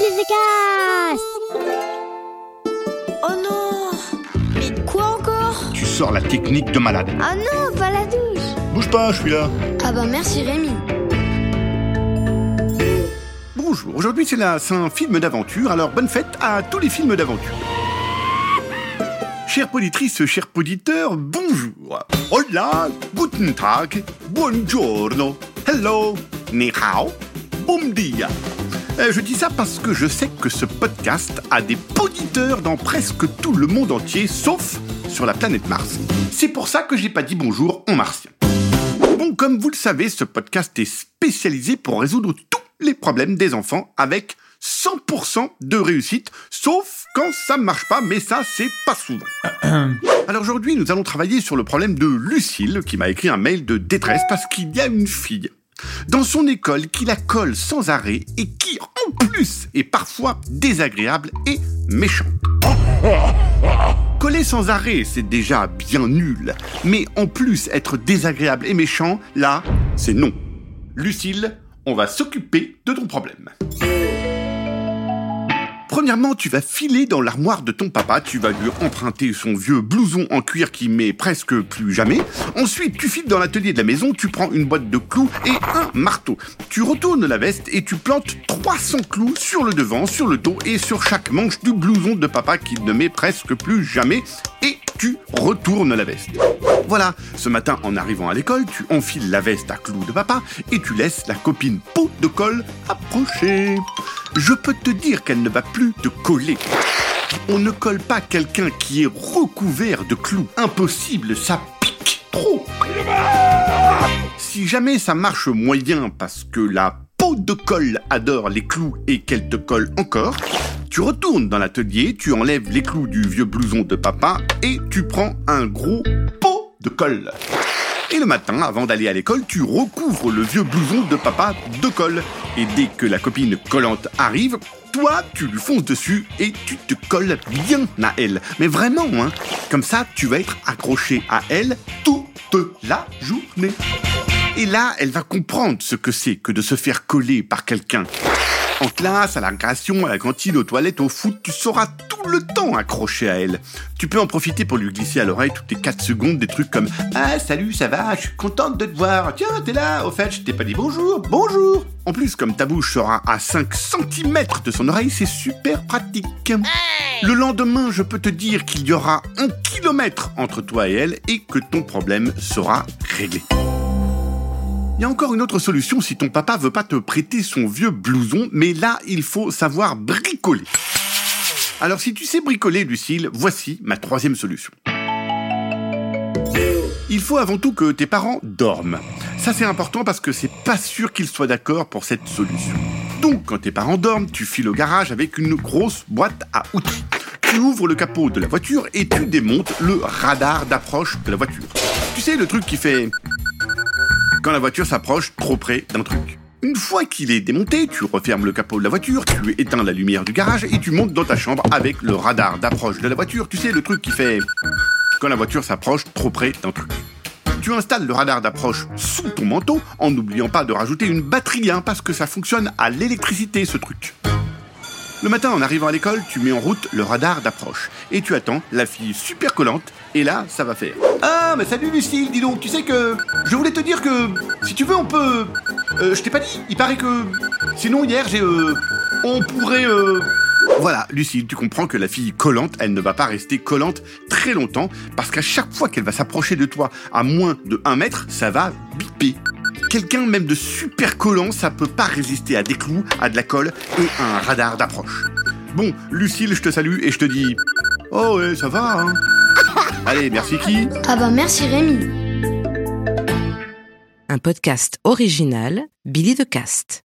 The Cast Oh non Mais quoi encore? Tu sors la technique de malade. Ah non, pas la douche Bouge pas, je suis là. Ah bah merci Rémi Bonjour, aujourd'hui c'est la Saint-Film d'aventure, alors bonne fête à tous les films d'aventure. Chère poditrice, chers poditeurs, bonjour. Hola, guten tag, buongiorno, hello, ni hao, bon dia. Euh, Je dis ça parce que je sais que ce podcast a des poditeurs dans presque tout le monde entier, sauf sur la planète Mars. C'est pour ça que j'ai pas dit bonjour en martien. Bon, comme vous le savez, ce podcast est spécialisé pour résoudre tous les problèmes des enfants avec 100% de réussite, sauf quand ça ne marche pas, mais ça, c'est pas souvent. Alors aujourd'hui, nous allons travailler sur le problème de Lucille, qui m'a écrit un mail de détresse parce qu'il y a une fille dans son école qui la colle sans arrêt et qui, est parfois désagréable et méchante. Coller sans arrêt, c'est déjà bien nul. Mais en plus, être désagréable et méchant, là, c'est non. Lucille, on va s'occuper de ton problème. Premièrement, tu vas filer dans l'armoire de ton papa, tu vas lui emprunter son vieux blouson en cuir qui met presque plus jamais. Ensuite, tu files dans l'atelier de la maison, tu prends une boîte de clous et un marteau. Tu retournes la veste et tu plantes 300 clous sur le devant, sur le dos et sur chaque manche du blouson de papa qui ne met presque plus jamais. Et tu retournes la veste. Voilà, ce matin en arrivant à l'école, tu enfiles la veste à clous de papa et tu laisses la copine peau de colle approcher. Je peux te dire qu'elle ne va plus te coller. On ne colle pas quelqu'un qui est recouvert de clous. Impossible, ça pique trop. Si jamais ça marche moyen parce que la peau de colle adore les clous et qu'elle te colle encore, tu retournes dans l'atelier, tu enlèves les clous du vieux blouson de papa et tu prends un gros pot de colle. Et le matin, avant d'aller à l'école, tu recouvres le vieux blouson de papa de colle. Et dès que la copine collante arrive, toi, tu lui fonces dessus et tu te colles bien à elle. Mais vraiment, hein. Comme ça, tu vas être accroché à elle toute la journée. Et là, elle va comprendre ce que c'est que de se faire coller par quelqu'un. En classe, à la récréation, à la cantine, aux toilettes, au foot, tu seras tout le temps accroché à elle. Tu peux en profiter pour lui glisser à l'oreille toutes les 4 secondes des trucs comme Ah, salut, ça va, je suis contente de te voir. Tiens, t'es là, au fait, je t'ai pas dit bonjour, bonjour. En plus, comme ta bouche sera à 5 cm de son oreille, c'est super pratique. Le lendemain, je peux te dire qu'il y aura un kilomètre entre toi et elle et que ton problème sera réglé. Il y a encore une autre solution si ton papa veut pas te prêter son vieux blouson, mais là, il faut savoir bricoler. Alors si tu sais bricoler, Lucille, voici ma troisième solution. Il faut avant tout que tes parents dorment. Ça c'est important parce que c'est pas sûr qu'ils soient d'accord pour cette solution. Donc quand tes parents dorment, tu files au garage avec une grosse boîte à outils. Tu ouvres le capot de la voiture et tu démontes le radar d'approche de la voiture. Tu sais le truc qui fait quand la voiture s'approche trop près d'un truc. Une fois qu'il est démonté, tu refermes le capot de la voiture, tu éteins la lumière du garage et tu montes dans ta chambre avec le radar d'approche de la voiture. Tu sais, le truc qui fait quand la voiture s'approche trop près d'un truc. Tu installes le radar d'approche sous ton manteau en n'oubliant pas de rajouter une batterie, hein, parce que ça fonctionne à l'électricité ce truc. Le matin, en arrivant à l'école, tu mets en route le radar d'approche. Et tu attends la fille super collante. Et là, ça va faire. Ah, mais salut Lucille, dis donc, tu sais que. Je voulais te dire que. Si tu veux, on peut. Euh, je t'ai pas dit, il paraît que. Sinon, hier, j'ai. Euh, on pourrait. Euh... Voilà, Lucille, tu comprends que la fille collante, elle ne va pas rester collante très longtemps. Parce qu'à chaque fois qu'elle va s'approcher de toi à moins de 1 mètre, ça va biper. Quelqu'un même de super collant, ça peut pas résister à des clous, à de la colle et à un radar d'approche. Bon, Lucille, je te salue et je te dis... Oh ouais, ça va, hein Allez, merci qui? Ah bah merci Rémi Un podcast original, Billy de Cast.